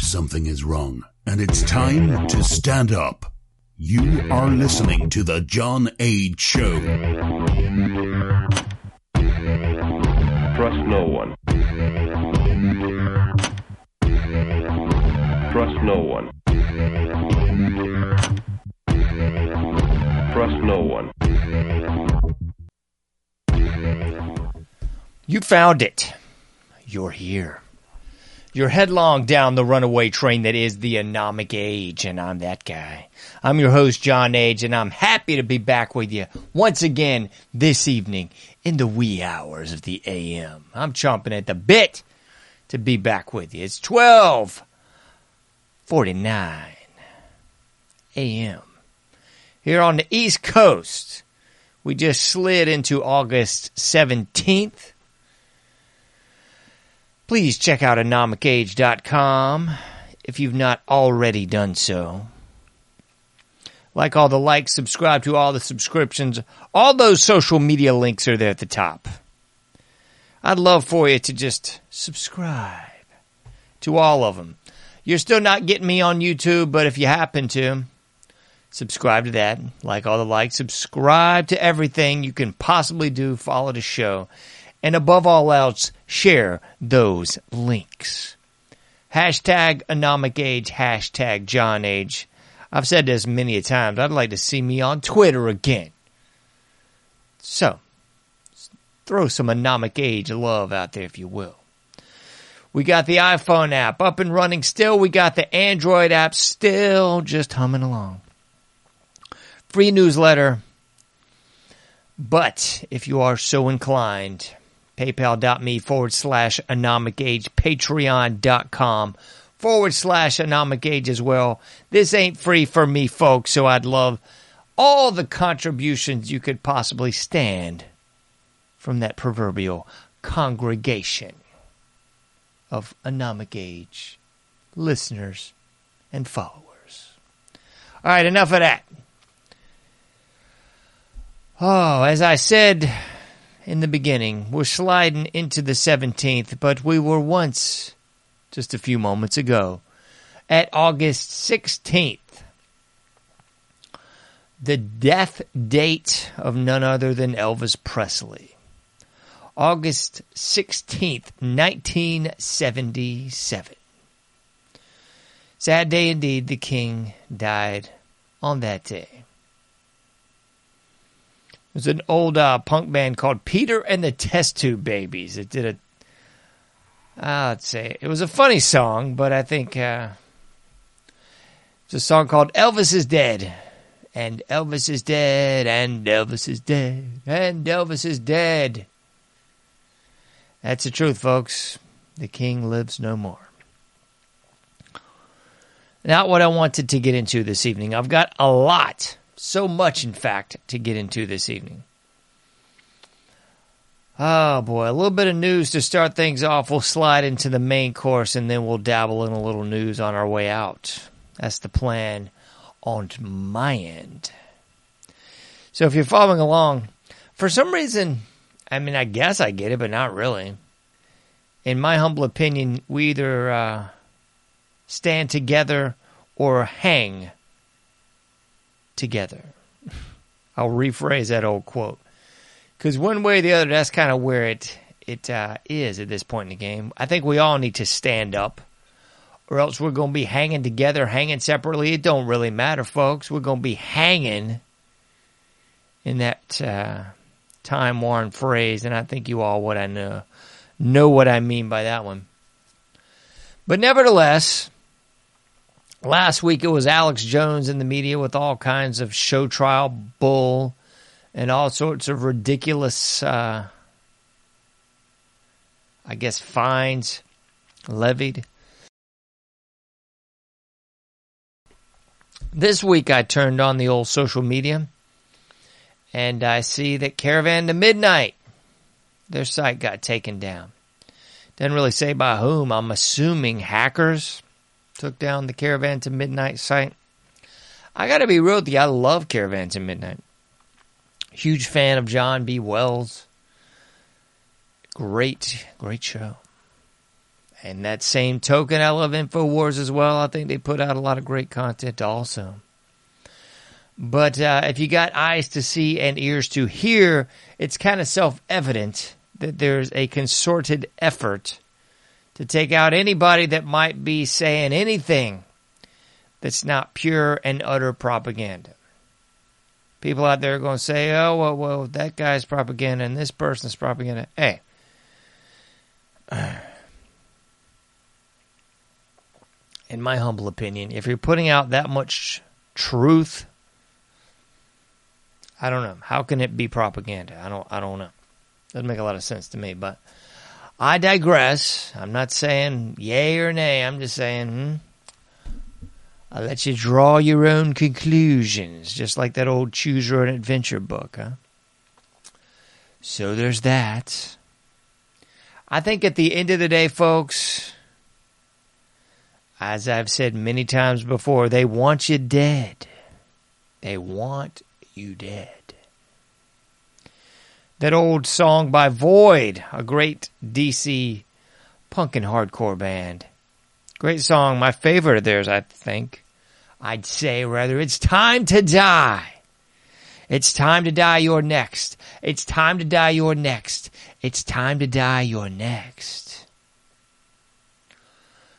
something is wrong and it's time to stand up. You are listening to The John Age Show. Trust no one. Trust no one. Trust no one. You found it. You're here. You're headlong down the runaway train that is the anomic age, and I'm that guy. I'm your host, John Age, and I'm happy to be back with you once again this evening in the wee hours of the AM. I'm chomping at the bit to be back with you. It's 1249 AM. Here on the East Coast, we just slid into August 17th. Please check out anomicage.com if you've not already done so. Like all the likes, subscribe to all the subscriptions. All those social media links are there at the top. I'd love for you to just subscribe to all of them. You're still not getting me on YouTube, but if you happen to, subscribe to that. Like all the likes, subscribe to everything you can possibly do. Follow the show. And above all else, share those links. Hashtag Anomic Age, hashtag John Age. I've said this many a times. I'd like to see me on Twitter again. So, throw some Anomic Age love out there if you will. We got the iPhone app up and running still. We got the Android app still just humming along. Free newsletter. But if you are so inclined, paypal.me forward slash anomic age, patreon.com forward slash anomic age as well. This ain't free for me, folks, so I'd love all the contributions you could possibly stand from that proverbial congregation of anomic age listeners and followers. All right, enough of that. Oh, as I said in the beginning, we're sliding into the 17th, but we were once, just a few moments ago, at August 16th. The death date of none other than Elvis Presley. August 16th, 1977. Sad day indeed, the king died on that day. There's an old uh, punk band called Peter and the Test Tube Babies. It did a, uh, let's say, it was a funny song, but I think uh, it's a song called Elvis is Dead. And Elvis is dead, and Elvis is dead, and Elvis is dead. That's the truth, folks. The king lives no more. Not what I wanted to get into this evening. I've got a lot so much, in fact, to get into this evening. Oh boy, a little bit of news to start things off. We'll slide into the main course and then we'll dabble in a little news on our way out. That's the plan on my end. So if you're following along, for some reason, I mean, I guess I get it, but not really. In my humble opinion, we either uh, stand together or hang together. I'll rephrase that old quote. Because one way or the other, that's kind of where it it uh, is at this point in the game. I think we all need to stand up, or else we're going to be hanging together, hanging separately. It don't really matter, folks. We're going to be hanging in that uh, time worn phrase, and I think you all what I know know what I mean by that one. But nevertheless, Last week it was Alex Jones in the media with all kinds of show trial bull and all sorts of ridiculous, uh, I guess, fines levied. This week I turned on the old social media and I see that Caravan to Midnight, their site got taken down. Didn't really say by whom. I'm assuming hackers took down the Caravan to Midnight site. I got to be real with you. I love Caravan to Midnight. Huge fan of John B. Wells. Great, great show. And that same token, I love InfoWars as well. I think they put out a lot of great content also. But uh, if you got eyes to see and ears to hear, it's kind of self evident that there's a concerted effort to take out anybody that might be saying anything that's not pure and utter propaganda. People out there are going to say, oh, well, well, that guy's propaganda and this person's propaganda. Hey. In my humble opinion, if you're putting out that much truth, I don't know. How can it be propaganda? I don't I don't know. Doesn't make a lot of sense to me, but I digress. I'm not saying yay or nay. I'm just saying, hmm, I'll let you draw your own conclusions, just like that old Choose Your Own Adventure book, huh? So there's that. I think at the end of the day, folks, as I've said many times before, they want you dead. They want you dead. That old song by Void, a great DC punk and hardcore band. Great song, my favorite of theirs, I think. I'd say rather, it's time to die. It's time to die, you're next. It's time to die, you're next. It's time to die, you're next.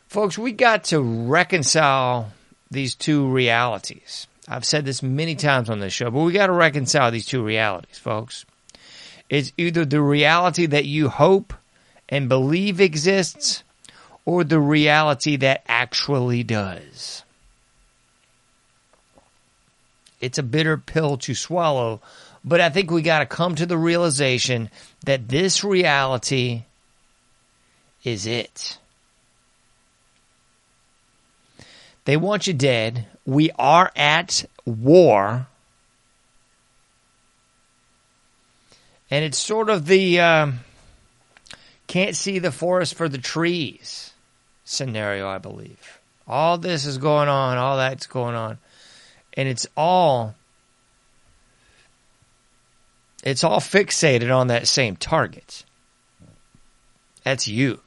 Folks, we got to reconcile these two realities. I've said this many times on this show, but we got to reconcile these two realities, folks. It's either the reality that you hope and believe exists or the reality that actually does. It's a bitter pill to swallow, but I think we got to come to the realization that this reality is it. They want you dead. We are at war. And it's sort of the um, can't see the forest for the trees scenario, I believe. All this is going on, all that's going on. And it's all it's all fixated on that same target. That's you.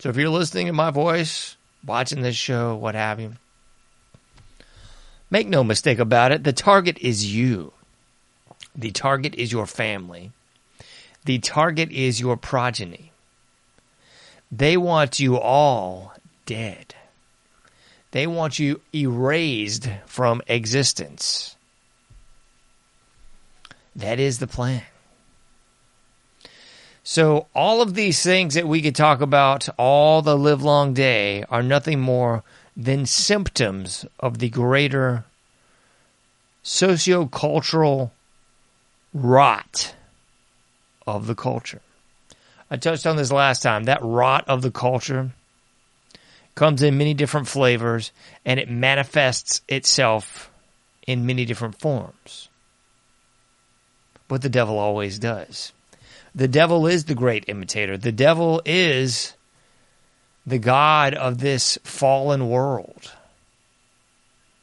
So if you're listening to my voice, watching this show, what have you, make no mistake about it, the target is you. The target is your family. The target is your progeny. They want you all dead. They want you erased from existence. That is the plan. So, all of these things that we could talk about all the livelong day are nothing more than symptoms of the greater sociocultural rot of the culture. I touched on this last time. That rot of the culture comes in many different flavors and it manifests itself in many different forms. But the devil always does. The devil is the great imitator. The devil is the God of this fallen world.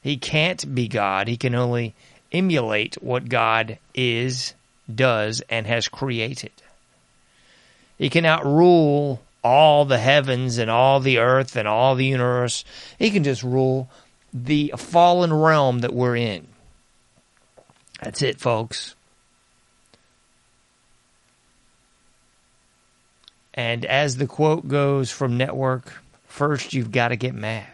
He can't be God. He can only emulate what God is, does, and has created. He cannot rule all the heavens and all the earth and all the universe. He can just rule the fallen realm that we're in. That's it, folks. And as the quote goes from Network, first you've got to get mad.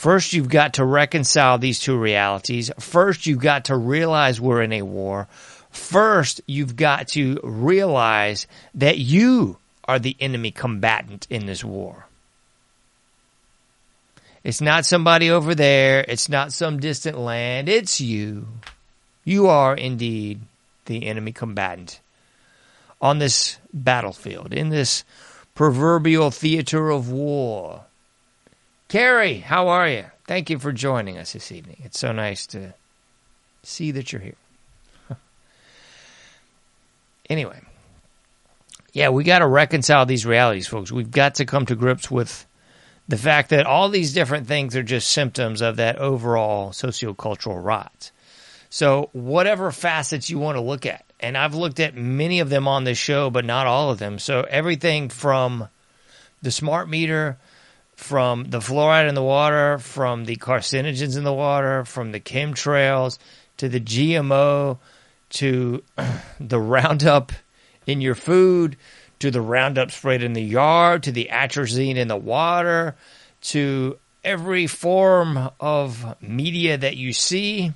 First, you've got to reconcile these two realities. First, you've got to realize we're in a war. First, you've got to realize that you are the enemy combatant in this war. It's not somebody over there. It's not some distant land. It's you. You are indeed the enemy combatant on this battlefield, in this proverbial theater of war. Carrie, how are you? Thank you for joining us this evening. It's so nice to see that you're here. anyway, yeah, we got to reconcile these realities, folks. We've got to come to grips with the fact that all these different things are just symptoms of that overall sociocultural rot. So, whatever facets you want to look at, and I've looked at many of them on this show, but not all of them. So, everything from the smart meter, from the fluoride in the water, from the carcinogens in the water, from the chemtrails to the GMO to the Roundup in your food to the Roundup sprayed in the yard to the atrazine in the water to every form of media that you see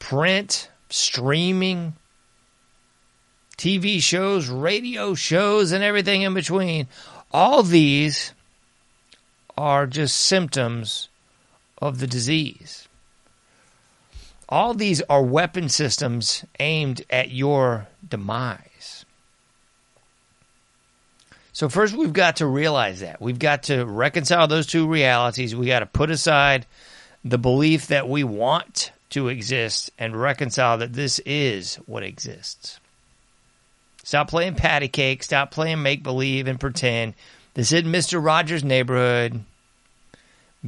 print, streaming, TV shows, radio shows, and everything in between. All these are just symptoms of the disease. All these are weapon systems aimed at your demise. So, first, we've got to realize that. We've got to reconcile those two realities. We got to put aside the belief that we want to exist and reconcile that this is what exists. Stop playing patty cake. Stop playing make believe and pretend. This isn't Mr. Rogers' neighborhood.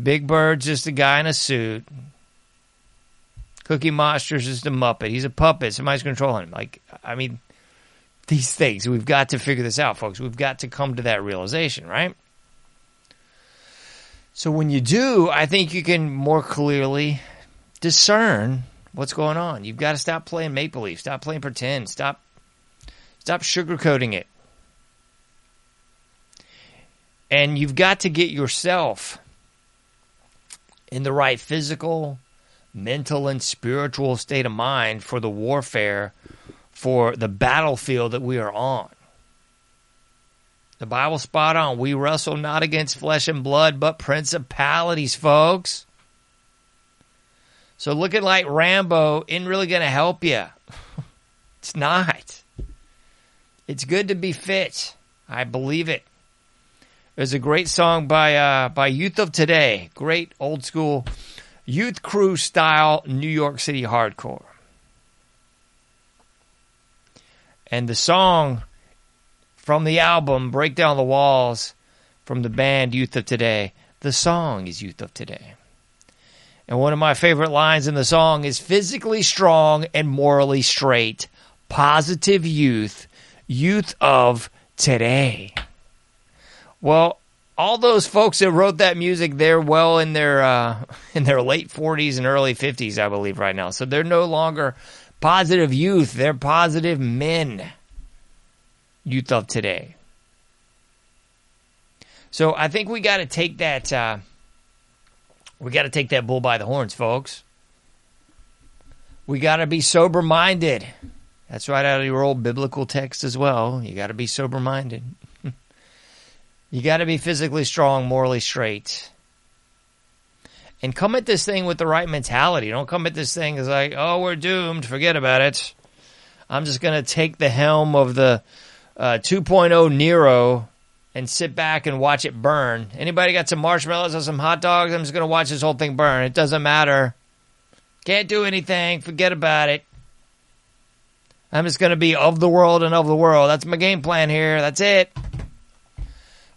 Big Bird's just a guy in a suit. Cookie Monster's just a muppet. He's a puppet. Somebody's controlling him. Like, I mean, these things. We've got to figure this out, folks. We've got to come to that realization, right? So when you do, I think you can more clearly discern what's going on. You've got to stop playing make believe. Stop playing pretend. Stop stop sugarcoating it. And you've got to get yourself in the right physical, mental, and spiritual state of mind for the warfare, for the battlefield that we are on. The Bible spot on. We wrestle not against flesh and blood, but principalities, folks. So looking like Rambo isn't really going to help you. it's not. It's good to be fit. I believe it. There's a great song by uh, by Youth of Today, great old school youth crew style New York City hardcore. And the song from the album Break Down the Walls from the band Youth of Today, the song is Youth of Today. And one of my favorite lines in the song is physically strong and morally straight, positive youth, youth of today. Well, all those folks that wrote that music, they're well in their uh, in their late forties and early fifties, I believe, right now. So they're no longer positive youth; they're positive men. Youth of today. So I think we got to take that. Uh, we got to take that bull by the horns, folks. We got to be sober minded. That's right out of your old biblical text as well. You got to be sober minded. You got to be physically strong, morally straight. And come at this thing with the right mentality. Don't come at this thing as like, oh, we're doomed. Forget about it. I'm just going to take the helm of the uh, 2.0 Nero and sit back and watch it burn. Anybody got some marshmallows or some hot dogs? I'm just going to watch this whole thing burn. It doesn't matter. Can't do anything. Forget about it. I'm just going to be of the world and of the world. That's my game plan here. That's it.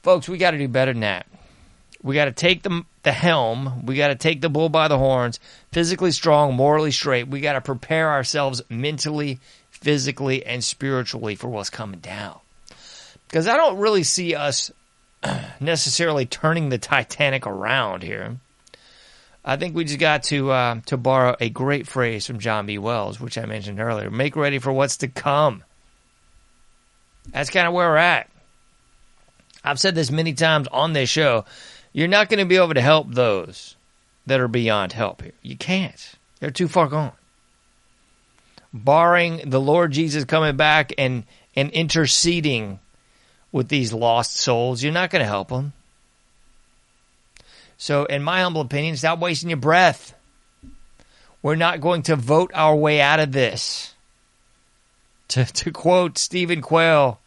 Folks, we got to do better than that. We got to take the, the helm. We got to take the bull by the horns, physically strong, morally straight. We got to prepare ourselves mentally, physically, and spiritually for what's coming down. Because I don't really see us necessarily turning the Titanic around here. I think we just got to uh, to borrow a great phrase from John B. Wells, which I mentioned earlier. Make ready for what's to come. That's kind of where we're at. I've said this many times on this show. You're not going to be able to help those that are beyond help here. You can't. They're too far gone. Barring the Lord Jesus coming back and, and interceding with these lost souls, you're not going to help them. So, in my humble opinion, stop wasting your breath. We're not going to vote our way out of this. To, to quote Stephen Quayle,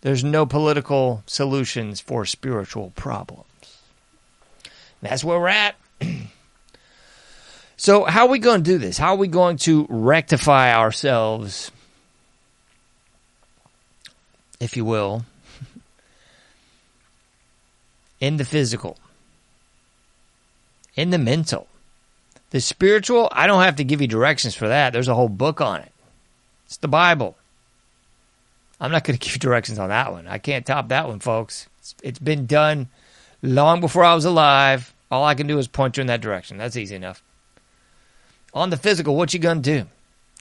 there's no political solutions for spiritual problems. That's where we're at. so, how are we going to do this? How are we going to rectify ourselves, if you will, in the physical, in the mental? The spiritual, I don't have to give you directions for that. There's a whole book on it. It's the Bible. I'm not going to give you directions on that one. I can't top that one, folks. It's, it's been done long before I was alive. All I can do is point you in that direction. That's easy enough. On the physical, what you gonna do?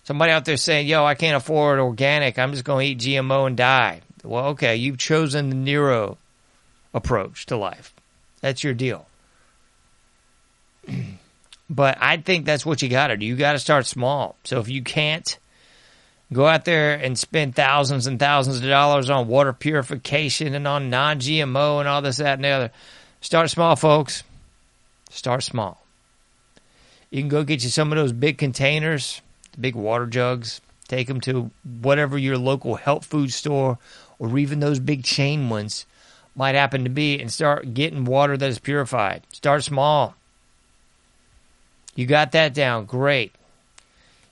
Somebody out there saying, "Yo, I can't afford organic. I'm just gonna eat GMO and die." Well, okay, you've chosen the Nero approach to life. That's your deal. but I think that's what you got to do. You got to start small. So if you can't go out there and spend thousands and thousands of dollars on water purification and on non-GMO and all this, that, and the other, start small, folks. Start small. You can go get you some of those big containers, big water jugs. Take them to whatever your local health food store or even those big chain ones might happen to be and start getting water that is purified. Start small. You got that down. Great.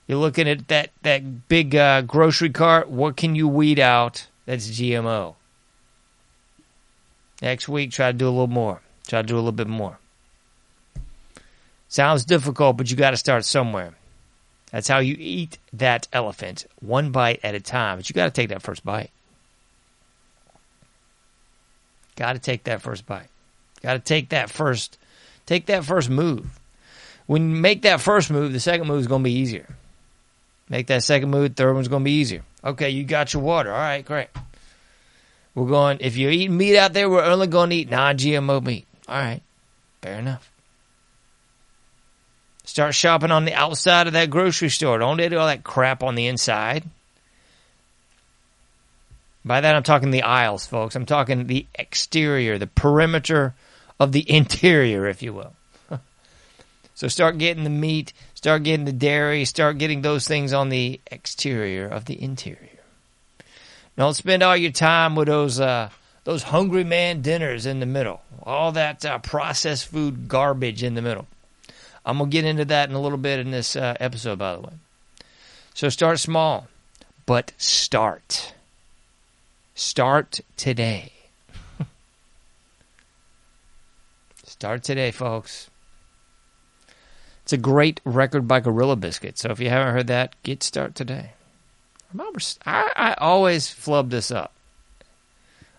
You're looking at that, that big uh, grocery cart. What can you weed out that's GMO? Next week, try to do a little more. Try to do a little bit more. Sounds difficult, but you got to start somewhere. That's how you eat that elephant, one bite at a time. But you got to take that first bite. Got to take that first bite. Got to take that first, take that first move. When you make that first move, the second move is going to be easier. Make that second move, third one's going to be easier. Okay, you got your water. All right, great. We're going. If you're eating meat out there, we're only going to eat non-GMO meat. All right, fair enough. Start shopping on the outside of that grocery store. Don't do all that crap on the inside. By that, I'm talking the aisles, folks. I'm talking the exterior, the perimeter of the interior, if you will. So start getting the meat, start getting the dairy, start getting those things on the exterior of the interior. Don't spend all your time with those uh, those hungry man dinners in the middle, all that uh, processed food garbage in the middle. I'm gonna get into that in a little bit in this uh, episode, by the way. So start small, but start. Start today. Start today, folks. It's a great record by Gorilla Biscuit. So if you haven't heard that, get start today. Remember, I, I always flub this up.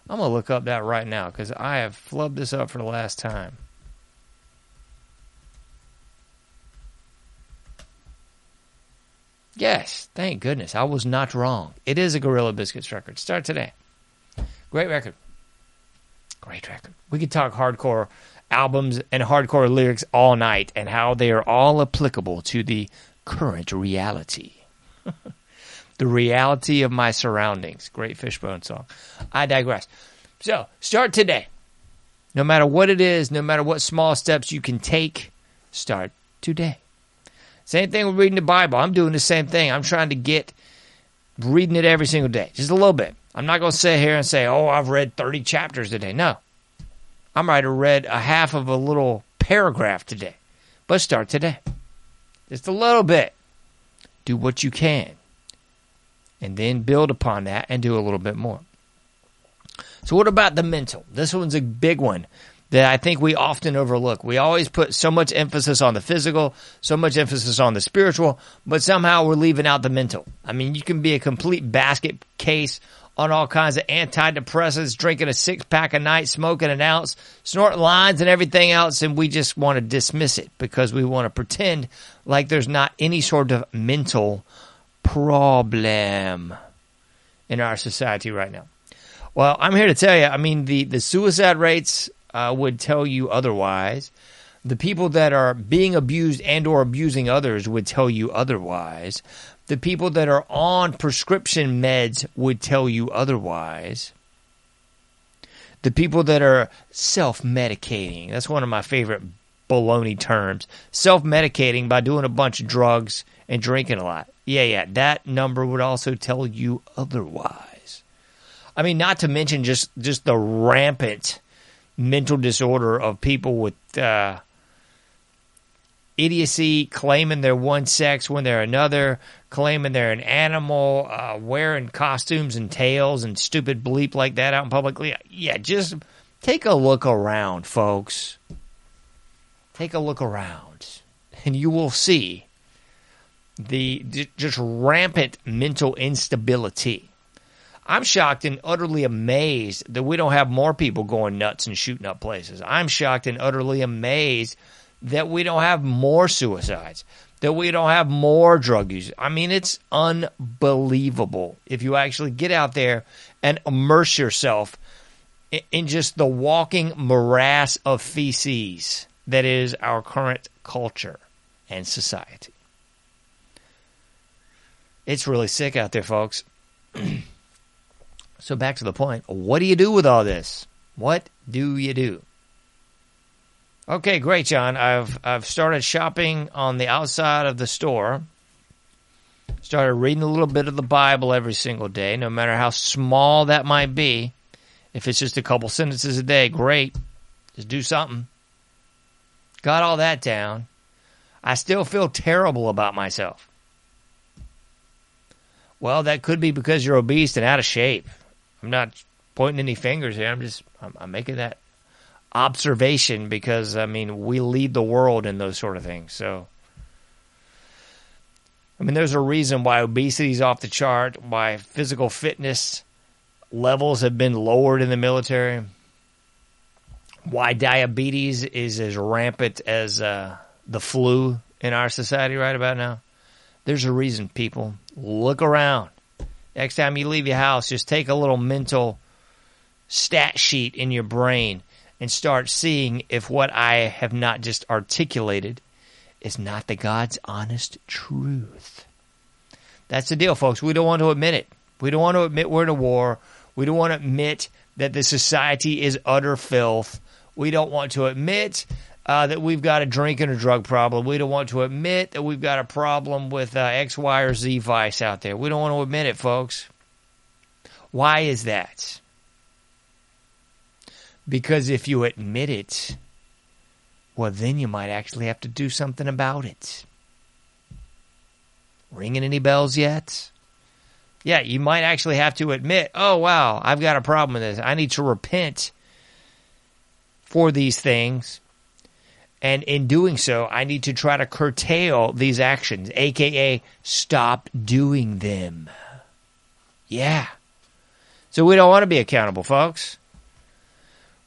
I'm gonna look up that right now because I have flubbed this up for the last time. Yes, thank goodness. I was not wrong. It is a Gorilla Biscuits record. Start today. Great record. Great record. We could talk hardcore albums and hardcore lyrics all night and how they are all applicable to the current reality. the reality of my surroundings. Great Fishbone song. I digress. So, start today. No matter what it is, no matter what small steps you can take, start today. Same thing with reading the Bible. I'm doing the same thing. I'm trying to get reading it every single day, just a little bit. I'm not going to sit here and say, oh, I've read 30 chapters today. No. I might have read a half of a little paragraph today. But start today. Just a little bit. Do what you can. And then build upon that and do a little bit more. So, what about the mental? This one's a big one that I think we often overlook. We always put so much emphasis on the physical, so much emphasis on the spiritual, but somehow we're leaving out the mental. I mean, you can be a complete basket case on all kinds of antidepressants, drinking a six pack a night, smoking an ounce, snorting lines and everything else, and we just want to dismiss it because we want to pretend like there's not any sort of mental problem in our society right now. Well, I'm here to tell you, I mean, the, the suicide rates uh, would tell you otherwise. The people that are being abused and or abusing others would tell you otherwise the people that are on prescription meds would tell you otherwise. The people that are self medicating, that's one of my favorite baloney terms. Self medicating by doing a bunch of drugs and drinking a lot. Yeah, yeah, that number would also tell you otherwise. I mean, not to mention just, just the rampant mental disorder of people with uh, idiocy, claiming they're one sex when they're another, claiming they're an animal, uh, wearing costumes and tails and stupid bleep like that out in public. Yeah, just take a look around, folks. Take a look around, and you will see the just rampant mental instability. I'm shocked and utterly amazed that we don't have more people going nuts and shooting up places. I'm shocked and utterly amazed that we don't have more suicides, that we don't have more drug use. I mean, it's unbelievable if you actually get out there and immerse yourself in just the walking morass of feces that is our current culture and society. It's really sick out there, folks. So back to the point. What do you do with all this? What do you do? Okay, great, John. I've I've started shopping on the outside of the store. Started reading a little bit of the Bible every single day, no matter how small that might be. If it's just a couple sentences a day, great. Just do something. Got all that down. I still feel terrible about myself. Well, that could be because you're obese and out of shape. I'm not pointing any fingers here. I'm just I'm, I'm making that observation because I mean we lead the world in those sort of things. So I mean there's a reason why obesity is off the chart, why physical fitness levels have been lowered in the military, why diabetes is as rampant as uh, the flu in our society right about now. There's a reason, people. Look around. Next time you leave your house, just take a little mental stat sheet in your brain and start seeing if what I have not just articulated is not the God's honest truth. That's the deal, folks. We don't want to admit it. We don't want to admit we're in a war. We don't want to admit that the society is utter filth. We don't want to admit uh, that we've got a drink and a drug problem. We don't want to admit that we've got a problem with uh, X, Y, or Z vice out there. We don't want to admit it, folks. Why is that? Because if you admit it, well, then you might actually have to do something about it. Ringing any bells yet? Yeah, you might actually have to admit, oh, wow, I've got a problem with this. I need to repent for these things and in doing so, I need to try to curtail these actions, aka stop doing them. Yeah. So we don't want to be accountable, folks.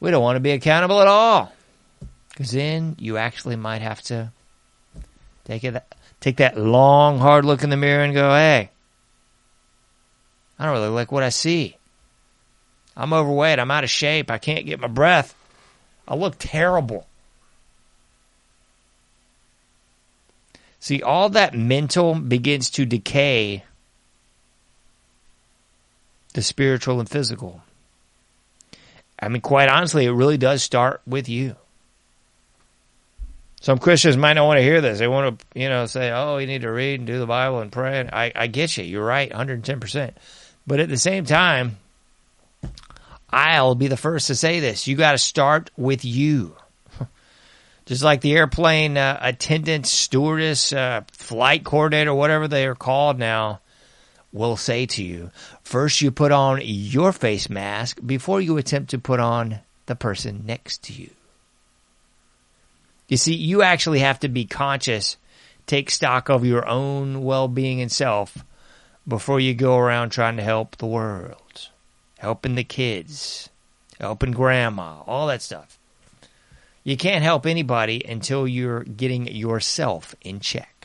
We don't want to be accountable at all. Because then you actually might have to take it take that long, hard look in the mirror and go, hey, I don't really like what I see. I'm overweight. I'm out of shape. I can't get my breath. I look terrible. See, all that mental begins to decay the spiritual and physical. I mean, quite honestly, it really does start with you. Some Christians might not want to hear this. They want to, you know, say, oh, you need to read and do the Bible and pray. I, I get you. You're right, 110%. But at the same time, I'll be the first to say this. You got to start with you just like the airplane uh, attendant, stewardess, uh, flight coordinator, whatever they are called now, will say to you first you put on your face mask before you attempt to put on the person next to you. You see, you actually have to be conscious, take stock of your own well being and self before you go around trying to help the world, helping the kids, helping grandma, all that stuff. You can't help anybody until you're getting yourself in check.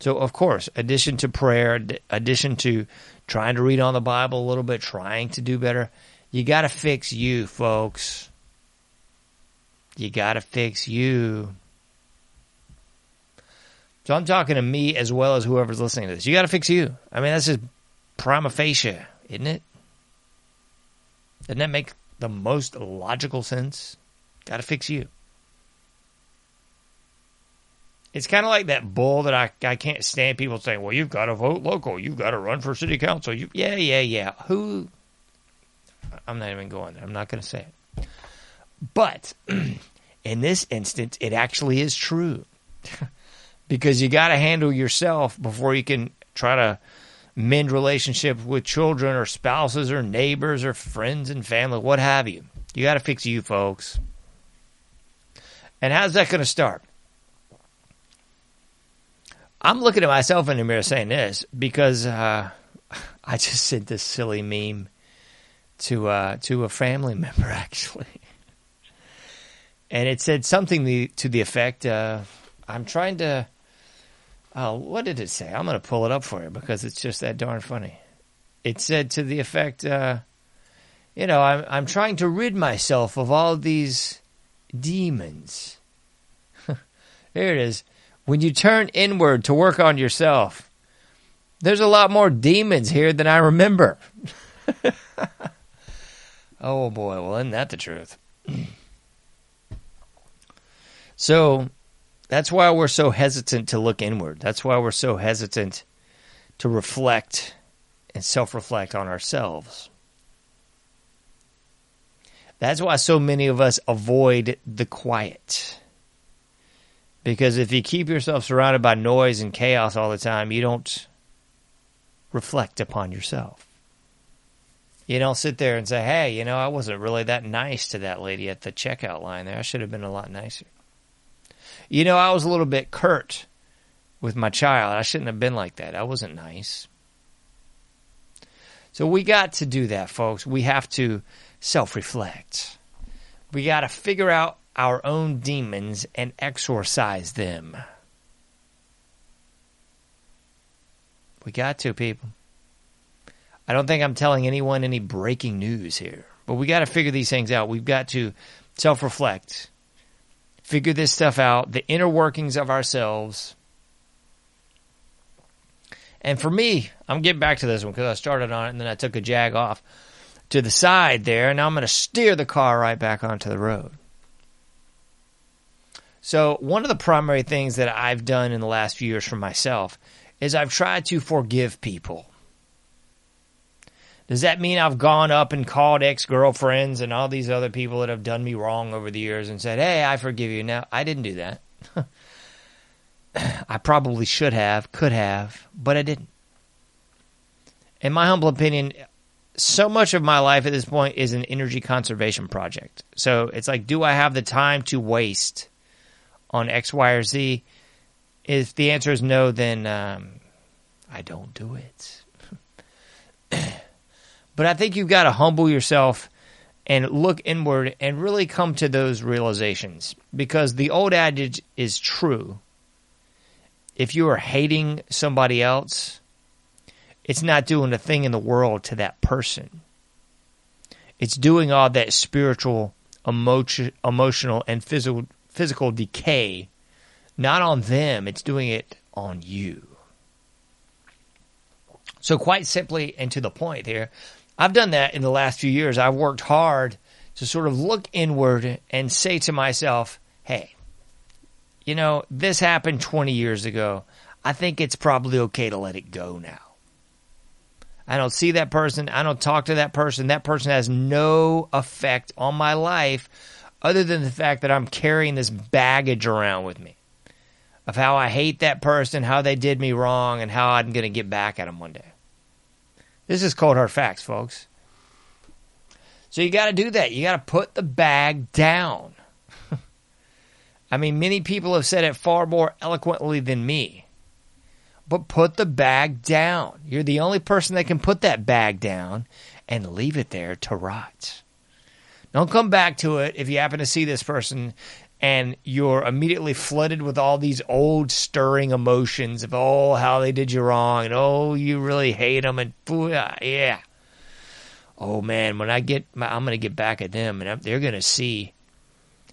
So, of course, addition to prayer, addition to trying to read on the Bible a little bit, trying to do better, you got to fix you, folks. You got to fix you. So I'm talking to me as well as whoever's listening to this. You got to fix you. I mean, that's just prima facie, isn't it? Doesn't that make the most logical sense. Got to fix you. It's kind of like that bull that I, I can't stand people saying, well, you've got to vote local. You've got to run for city council. You, yeah, yeah, yeah. Who? I'm not even going there. I'm not going to say it. But in this instance, it actually is true. because you got to handle yourself before you can try to mend relationships with children or spouses or neighbors or friends and family, what have you. You got to fix you, folks. And how's that going to start? I'm looking at myself in the mirror saying this because uh, I just sent this silly meme to uh, to a family member actually, and it said something the, to the effect, uh, "I'm trying to." Uh, what did it say? I'm going to pull it up for you because it's just that darn funny. It said to the effect, uh, "You know, I'm I'm trying to rid myself of all these demons." Here it is. When you turn inward to work on yourself, there's a lot more demons here than I remember. oh boy, well, isn't that the truth? so that's why we're so hesitant to look inward. That's why we're so hesitant to reflect and self reflect on ourselves. That's why so many of us avoid the quiet. Because if you keep yourself surrounded by noise and chaos all the time, you don't reflect upon yourself. You don't sit there and say, hey, you know, I wasn't really that nice to that lady at the checkout line there. I should have been a lot nicer. You know, I was a little bit curt with my child. I shouldn't have been like that. I wasn't nice. So we got to do that, folks. We have to self reflect. We got to figure out our own demons and exorcise them. We got to, people. I don't think I'm telling anyone any breaking news here, but we got to figure these things out. We've got to self reflect, figure this stuff out, the inner workings of ourselves. And for me, I'm getting back to this one because I started on it and then I took a jag off to the side there, and now I'm going to steer the car right back onto the road. So, one of the primary things that I've done in the last few years for myself is I've tried to forgive people. Does that mean I've gone up and called ex girlfriends and all these other people that have done me wrong over the years and said, hey, I forgive you? Now, I didn't do that. I probably should have, could have, but I didn't. In my humble opinion, so much of my life at this point is an energy conservation project. So it's like, do I have the time to waste on X, Y, or Z? If the answer is no, then um, I don't do it. but I think you've got to humble yourself and look inward and really come to those realizations because the old adage is true. If you are hating somebody else, it's not doing a thing in the world to that person. It's doing all that spiritual, emotion, emotional, and physical physical decay, not on them. It's doing it on you. So, quite simply and to the point here, I've done that in the last few years. I've worked hard to sort of look inward and say to myself, hey, you know, this happened 20 years ago. I think it's probably okay to let it go now. I don't see that person. I don't talk to that person. That person has no effect on my life other than the fact that I'm carrying this baggage around with me of how I hate that person, how they did me wrong, and how I'm going to get back at them one day. This is cold hard facts, folks. So you got to do that. You got to put the bag down. I mean, many people have said it far more eloquently than me but put the bag down. You're the only person that can put that bag down and leave it there to rot. Don't come back to it if you happen to see this person and you're immediately flooded with all these old stirring emotions of oh how they did you wrong and oh you really hate them and yeah oh man when i get i'm going to get back at them and they're going to see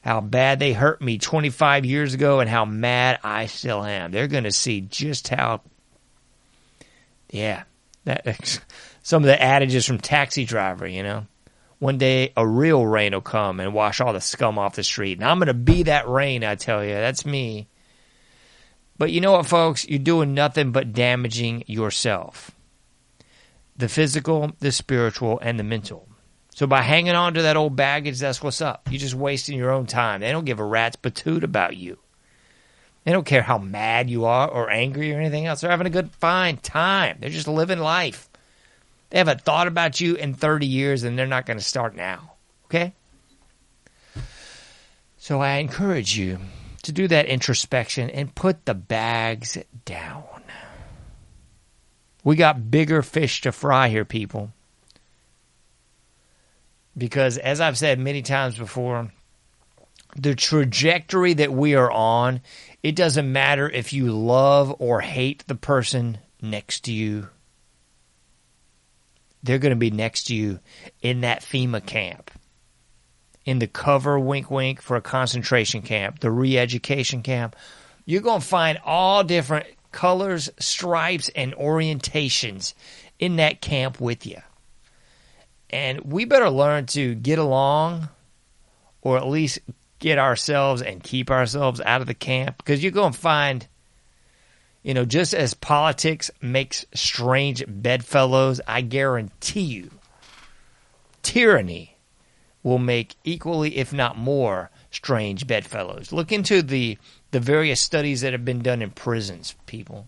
how bad they hurt me 25 years ago and how mad I still am. They're going to see just how, yeah, that, some of the adages from Taxi Driver, you know. One day a real rain will come and wash all the scum off the street. And I'm going to be that rain, I tell you. That's me. But you know what, folks? You're doing nothing but damaging yourself the physical, the spiritual, and the mental. So by hanging on to that old baggage, that's what's up. You're just wasting your own time. They don't give a rat's patoot about you. They don't care how mad you are or angry or anything else. They're having a good, fine time. They're just living life. They haven't thought about you in 30 years and they're not going to start now. Okay? So I encourage you to do that introspection and put the bags down. We got bigger fish to fry here, people. Because as I've said many times before, the trajectory that we are on, it doesn't matter if you love or hate the person next to you. They're going to be next to you in that FEMA camp, in the cover wink wink for a concentration camp, the re education camp. You're going to find all different colors, stripes, and orientations in that camp with you. And we better learn to get along or at least get ourselves and keep ourselves out of the camp because you're going to find, you know, just as politics makes strange bedfellows, I guarantee you, tyranny will make equally, if not more, strange bedfellows. Look into the the various studies that have been done in prisons, people.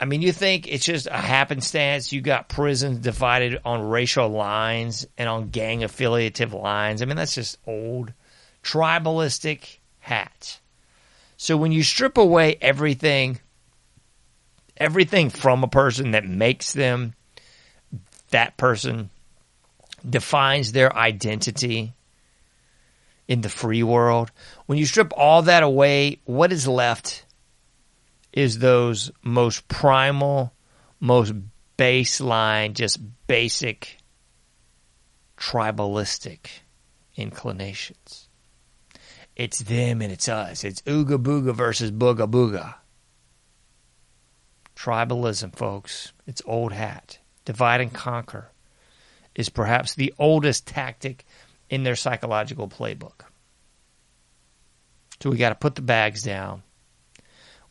I mean, you think it's just a happenstance? You got prisons divided on racial lines and on gang affiliative lines. I mean, that's just old, tribalistic hat. So when you strip away everything, everything from a person that makes them that person, defines their identity, in the free world. When you strip all that away, what is left is those most primal, most baseline, just basic tribalistic inclinations. It's them and it's us. It's ooga booga versus booga booga. Tribalism, folks, it's old hat. Divide and conquer is perhaps the oldest tactic in their psychological playbook. So we got to put the bags down.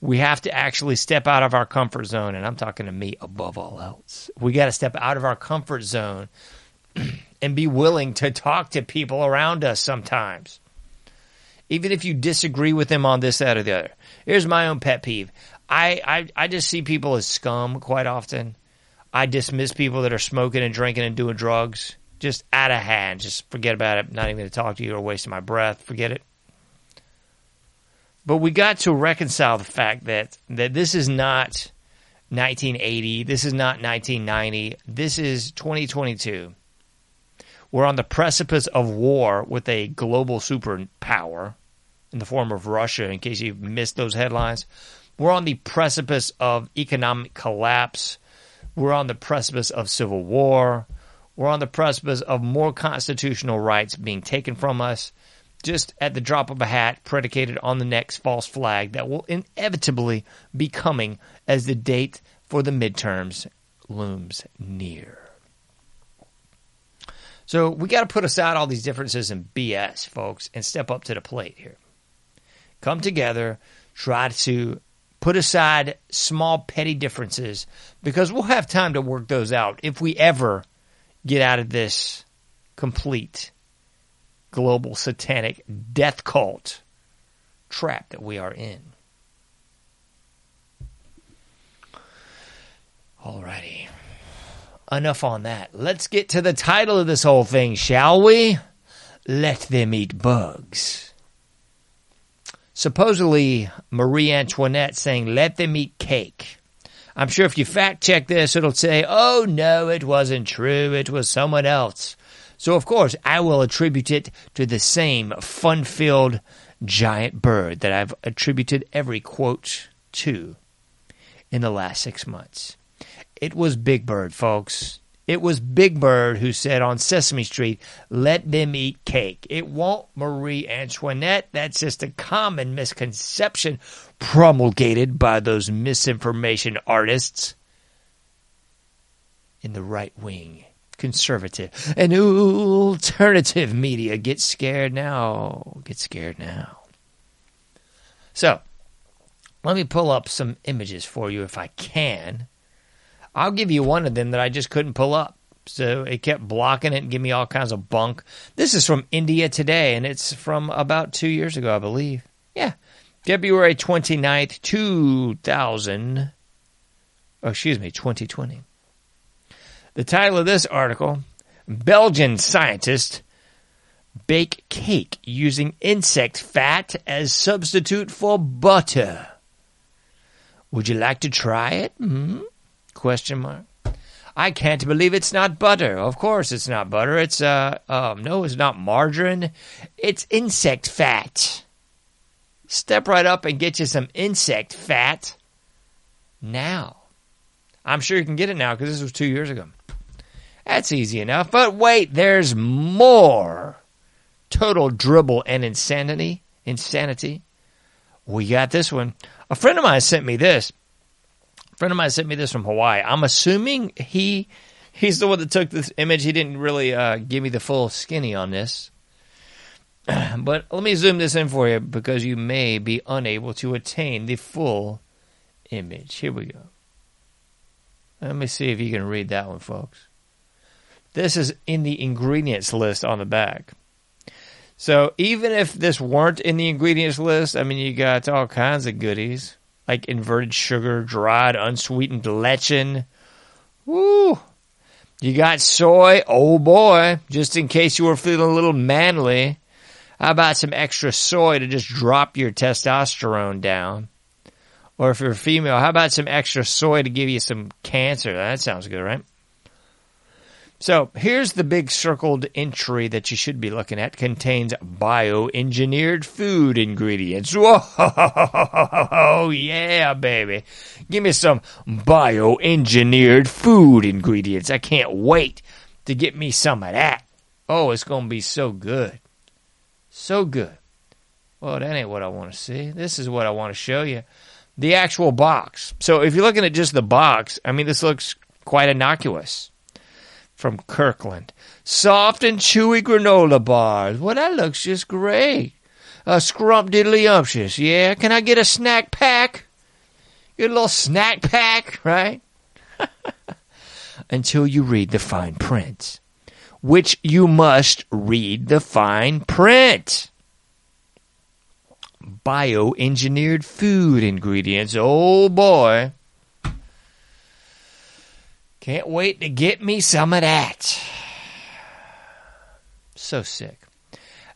We have to actually step out of our comfort zone, and I'm talking to me above all else. We got to step out of our comfort zone and be willing to talk to people around us sometimes. Even if you disagree with them on this, that, or the other. Here's my own pet peeve. I, I, I just see people as scum quite often. I dismiss people that are smoking and drinking and doing drugs just out of hand. Just forget about it. Not even going to talk to you or wasting my breath. Forget it. But we got to reconcile the fact that that this is not 1980. This is not 1990. This is 2022. We're on the precipice of war with a global superpower in the form of Russia, in case you missed those headlines. We're on the precipice of economic collapse. We're on the precipice of civil war. We're on the precipice of more constitutional rights being taken from us just at the drop of a hat, predicated on the next false flag that will inevitably be coming as the date for the midterms looms near. So we got to put aside all these differences and BS, folks, and step up to the plate here. Come together, try to put aside small petty differences because we'll have time to work those out if we ever get out of this complete global satanic death cult trap that we are in. Alrighty. Enough on that. Let's get to the title of this whole thing, shall we? Let them eat bugs. Supposedly, Marie Antoinette saying, let them eat cake. I'm sure if you fact check this, it'll say, oh no, it wasn't true. It was someone else. So, of course, I will attribute it to the same fun filled giant bird that I've attributed every quote to in the last six months. It was Big Bird, folks. It was Big Bird who said on Sesame Street, let them eat cake. It won't Marie Antoinette. That's just a common misconception promulgated by those misinformation artists in the right wing, conservative, and alternative media. Get scared now. Get scared now. So, let me pull up some images for you if I can I'll give you one of them that I just couldn't pull up. So it kept blocking it and giving me all kinds of bunk. This is from India Today, and it's from about two years ago, I believe. Yeah. February 29th, 2000. Oh, excuse me, 2020. The title of this article Belgian scientists bake cake using insect fat as substitute for butter. Would you like to try it? Mm-hmm. Question mark. I can't believe it's not butter. Of course it's not butter. It's uh um no, it's not margarine. It's insect fat. Step right up and get you some insect fat now. I'm sure you can get it now because this was two years ago. That's easy enough. But wait, there's more. Total dribble and insanity. Insanity. We got this one. A friend of mine sent me this. Friend of mine sent me this from Hawaii. I'm assuming he he's the one that took this image. He didn't really uh, give me the full skinny on this. but let me zoom this in for you because you may be unable to attain the full image. Here we go. Let me see if you can read that one, folks. This is in the ingredients list on the back. So even if this weren't in the ingredients list, I mean, you got all kinds of goodies like inverted sugar, dried unsweetened lechin. Woo! You got soy. Oh boy! Just in case you were feeling a little manly, how about some extra soy to just drop your testosterone down? Or if you're female, how about some extra soy to give you some cancer? That sounds good, right? So here's the big circled entry that you should be looking at. Contains bioengineered food ingredients. Whoa, yeah, baby. Give me some bioengineered food ingredients. I can't wait to get me some of that. Oh, it's going to be so good. So good. Well, that ain't what I want to see. This is what I want to show you. The actual box. So if you're looking at just the box, I mean, this looks quite innocuous from Kirkland. Soft and chewy granola bars. Well, that looks just great. A scrump diddly umptious. Yeah, can I get a snack pack? Get a little snack pack, right? Until you read the fine print, which you must read the fine print. Bioengineered food ingredients. Oh boy. Can't wait to get me some of that. So sick.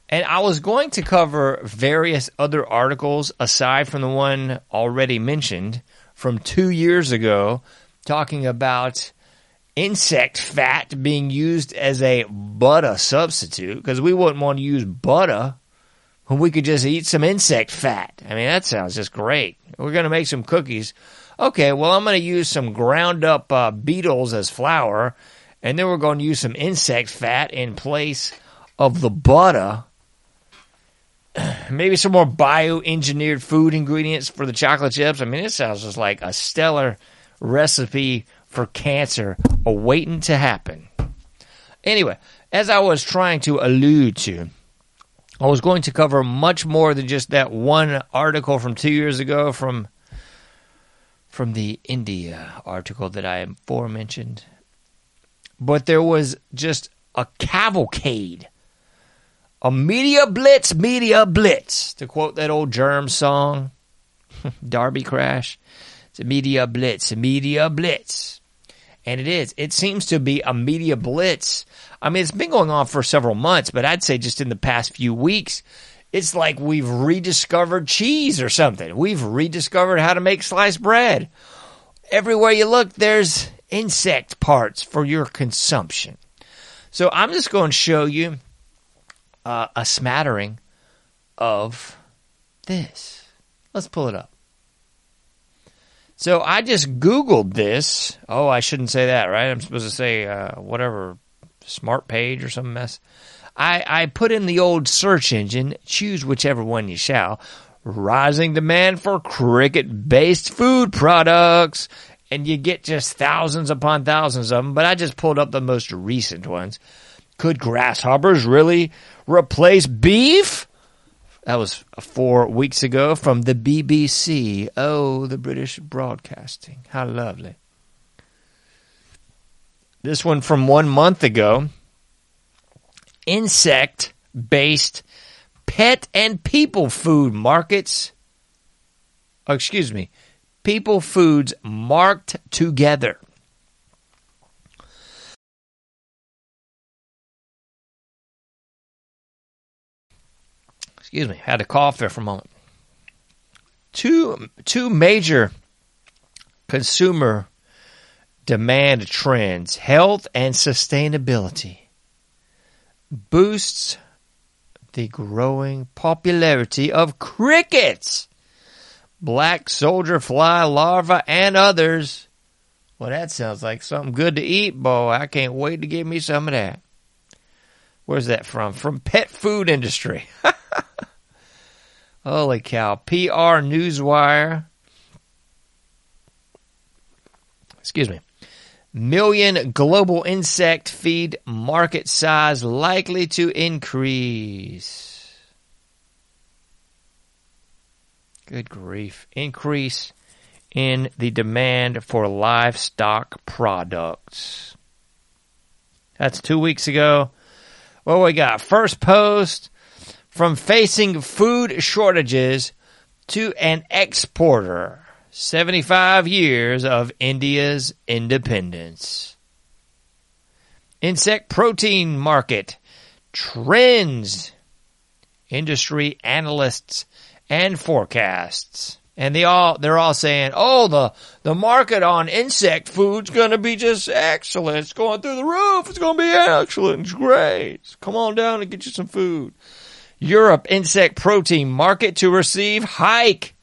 And I was going to cover various other articles aside from the one already mentioned from two years ago, talking about insect fat being used as a butter substitute, because we wouldn't want to use butter when we could just eat some insect fat. I mean, that sounds just great. We're going to make some cookies okay, well, I'm going to use some ground up uh, beetles as flour, and then we're going to use some insect fat in place of the butter. Maybe some more bioengineered food ingredients for the chocolate chips. I mean, it sounds just like a stellar recipe for cancer awaiting to happen. Anyway, as I was trying to allude to, I was going to cover much more than just that one article from two years ago from from the India article that I aforementioned. But there was just a cavalcade. A media blitz, media blitz. To quote that old germ song, Darby Crash. It's a media blitz, a media blitz. And it is. It seems to be a media blitz. I mean, it's been going on for several months, but I'd say just in the past few weeks, it's like we've rediscovered cheese or something. We've rediscovered how to make sliced bread. Everywhere you look, there's insect parts for your consumption. So I'm just going to show you uh, a smattering of this. Let's pull it up. So I just Googled this. Oh, I shouldn't say that, right? I'm supposed to say uh, whatever, smart page or some mess. I, I put in the old search engine, choose whichever one you shall. Rising demand for cricket based food products. And you get just thousands upon thousands of them, but I just pulled up the most recent ones. Could grasshoppers really replace beef? That was four weeks ago from the BBC. Oh, the British Broadcasting. How lovely. This one from one month ago insect based pet and people food markets. Oh, excuse me, people foods marked together. Excuse me, had to cough there for a moment. Two two major consumer demand trends, health and sustainability boosts the growing popularity of crickets, black soldier fly larvae, and others. Well, that sounds like something good to eat, boy. I can't wait to give me some of that. Where's that from? From pet food industry. Holy cow. PR Newswire. Excuse me. Million global insect feed market size likely to increase. Good grief. Increase in the demand for livestock products. That's two weeks ago. What we got? Firstpost from facing food shortages to an exporter. 75 years of India's independence. Insect protein market trends. Industry analysts and forecasts. And they all they're all saying, "Oh, the the market on insect food's going to be just excellent. It's going through the roof. It's going to be excellent. It's great. Come on down and get you some food." Europe insect protein market to receive hike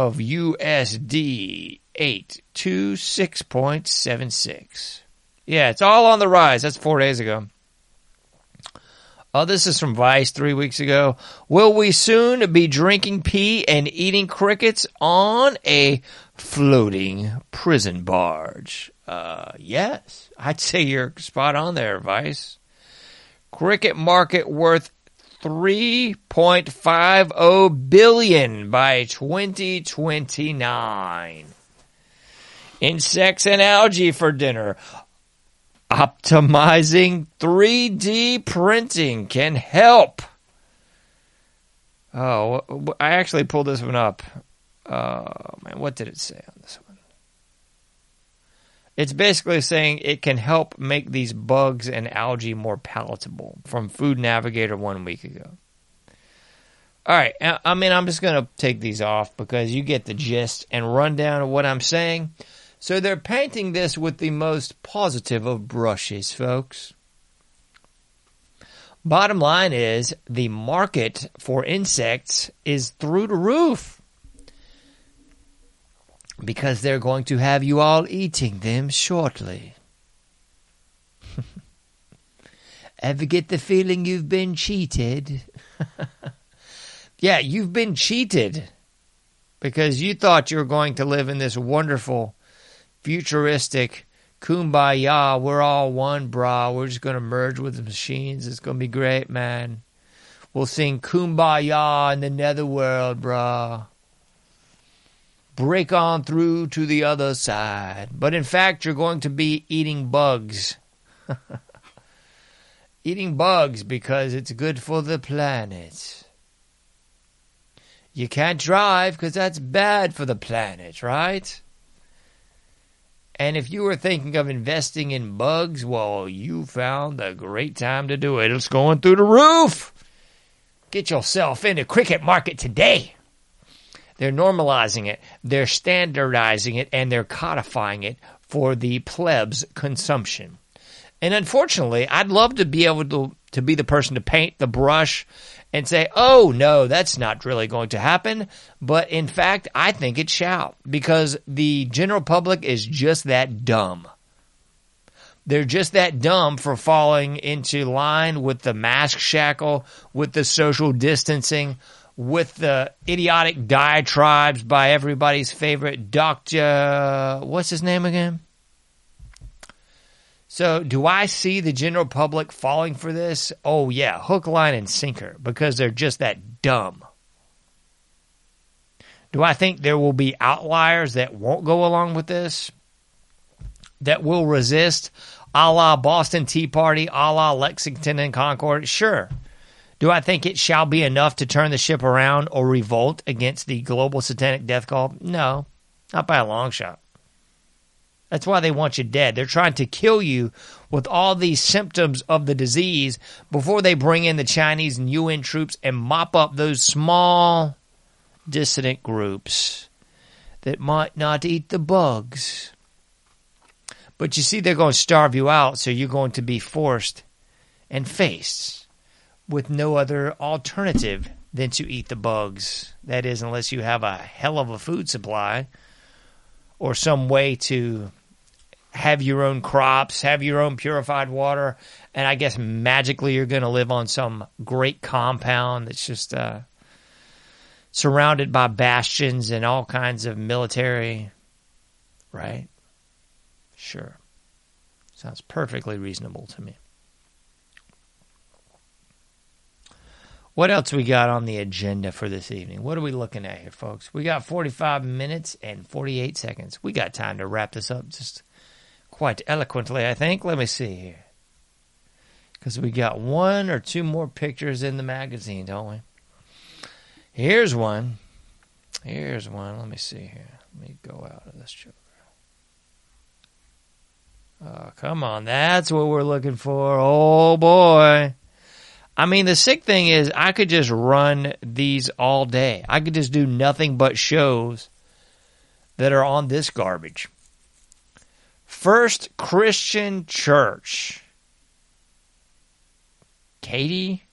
of USD 826.76. Yeah, it's all on the rise. That's four days ago. Oh, this is from Vice three weeks ago. Will we soon be drinking pee and eating crickets on a floating prison barge? Uh, yes. I'd say you're spot on there, Vice. Cricket market worth 3.50 billion by 2029. Insects and algae for dinner. Optimizing 3D printing can help. Oh, I actually pulled this one up. Oh, man, what did it say on this one? It's basically saying it can help make these bugs and algae more palatable from Food Navigator one week ago. All right, I mean, I'm just going to take these off because you get the gist and rundown of what I'm saying. So they're painting this with the most positive of brushes, folks. Bottom line is the market for insects is through the roof because they're going to have you all eating them shortly. Ever get the feeling you've been cheated? yeah, you've been cheated because you thought you were going to live in this wonderful, futuristic kumbaya. We're all one, brah. We're just going to merge with the machines. It's going to be great, man. We'll sing kumbaya in the netherworld, brah break on through to the other side. But in fact, you're going to be eating bugs. eating bugs because it's good for the planet. You can't drive because that's bad for the planet, right? And if you were thinking of investing in bugs, well, you found a great time to do it. It's going through the roof. Get yourself into cricket market today. They're normalizing it, they're standardizing it, and they're codifying it for the plebs' consumption. And unfortunately, I'd love to be able to, to be the person to paint the brush and say, oh, no, that's not really going to happen. But in fact, I think it shall because the general public is just that dumb. They're just that dumb for falling into line with the mask shackle, with the social distancing, with the idiotic diatribes by everybody's favorite Dr. What's his name again? So, do I see the general public falling for this? Oh, yeah, hook, line, and sinker because they're just that dumb. Do I think there will be outliers that won't go along with this? That will resist a la Boston Tea Party, a la Lexington and Concord? Sure. Do I think it shall be enough to turn the ship around or revolt against the global satanic death call? No, not by a long shot. That's why they want you dead. They're trying to kill you with all these symptoms of the disease before they bring in the Chinese and UN troops and mop up those small dissident groups that might not eat the bugs. But you see, they're going to starve you out, so you're going to be forced and faced with no other alternative than to eat the bugs. That is, unless you have a hell of a food supply or some way to have your own crops, have your own purified water, and I guess magically you're going to live on some great compound that's just uh, surrounded by bastions and all kinds of military, right? Sure. Sounds perfectly reasonable to me. What else we got on the agenda for this evening? What are we looking at here, folks? We got 45 minutes and 48 seconds. We got time to wrap this up just quite eloquently, I think. Let me see here. Because we got one or two more pictures in the magazine, don't we? Here's one. Here's one. Let me see here. Let me go out of this joke. Oh, come on. That's what we're looking for. Oh, boy. I mean, the sick thing is, I could just run these all day. I could just do nothing but shows that are on this garbage. First Christian Church. Katy?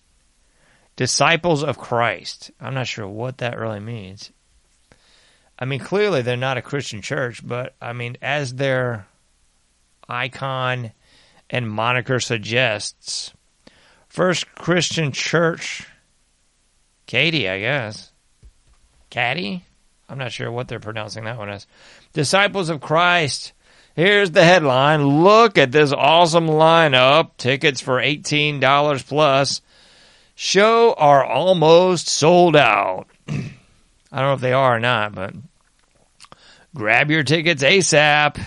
Disciples of Christ. I'm not sure what that really means. I mean, clearly they're not a Christian church, but I mean, as their icon and moniker suggests, First Christian Church, Katy, I guess. Caddy? I'm not sure what they're pronouncing that one as. Disciples of Christ. Here's the headline. Look at this awesome lineup. Tickets for $18 plus. Show are almost sold out. I don't know if they are or not, but grab your tickets ASAP.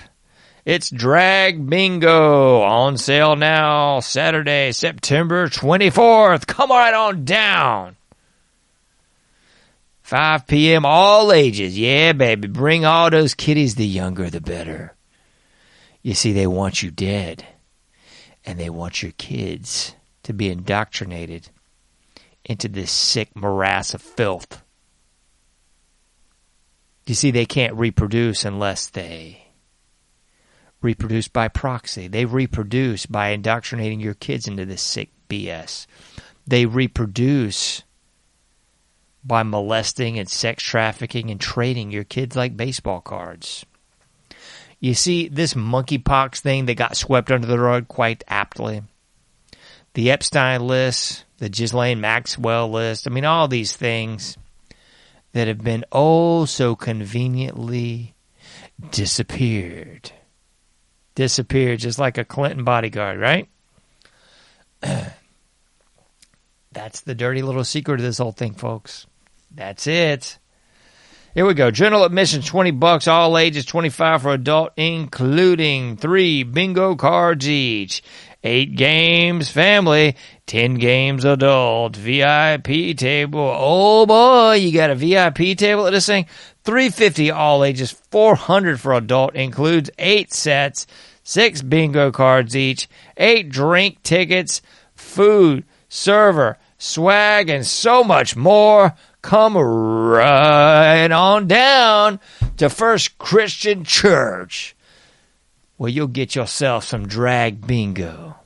It's Drag Bingo on sale now, Saturday, September 24th. Come right on down. 5 p.m., all ages. Yeah, baby. Bring all those kiddies. The younger, the better. You see, they want you dead. And they want your kids to be indoctrinated into this sick morass of filth. You see, they can't reproduce unless they reproduce by proxy. They reproduce by indoctrinating your kids into this sick BS. They reproduce by molesting and sex trafficking and trading your kids like baseball cards. You see, this monkeypox thing that got swept under the rug quite aptly. The Epstein list, the Ghislaine Maxwell list. I mean, all these things that have been oh so conveniently disappeared. Disappeared just like a Clinton bodyguard, right? That's the dirty little secret of this whole thing, folks. That's it. Here we go. General admission, 20 bucks, all ages, 25 for adult, including three bingo cards each. Eight games family, 10 games adult, VIP table. Oh boy, you got a VIP table at this thing. 350 all ages, 400 for adult, includes eight sets, six bingo cards each, eight drink tickets, food, server, swag, and so much more. Come right on down to First Christian Church well, you'll get yourself some drag bingo.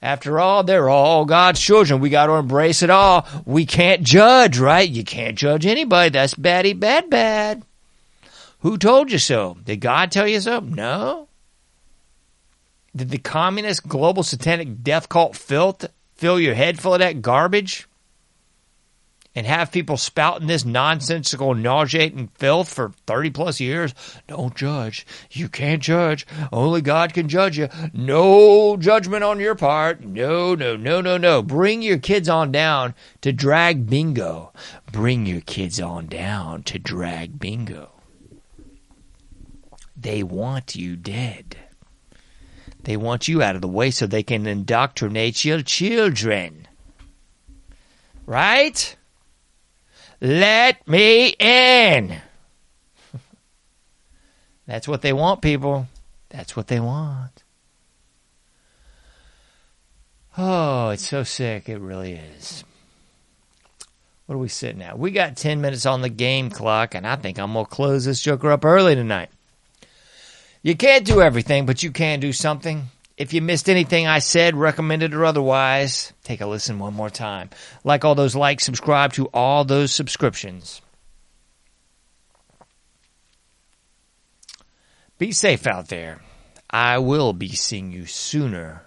After all, they're all God's children. We got to embrace it all. We can't judge, right? You can't judge anybody. That's baddie bad bad. Who told you so? Did God tell you so? No. Did the communist global satanic death cult filth fill your head full of that garbage? And have people spouting this nonsensical, nauseating filth for 30 plus years. Don't judge. You can't judge. Only God can judge you. No judgment on your part. No, no, no, no, no. Bring your kids on down to drag bingo. Bring your kids on down to drag bingo. They want you dead. They want you out of the way so they can indoctrinate your children. Right? Let me in. That's what they want, people. That's what they want. Oh, it's so sick. It really is. What are we sitting at? We got 10 minutes on the game clock, and I think I'm going to close this joker up early tonight. You can't do everything, but you can do something. If you missed anything I said, recommended or otherwise, take a listen one more time. Like all those likes, subscribe to all those subscriptions. Be safe out there. I will be seeing you sooner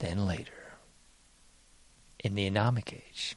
than later in the Anomic Age.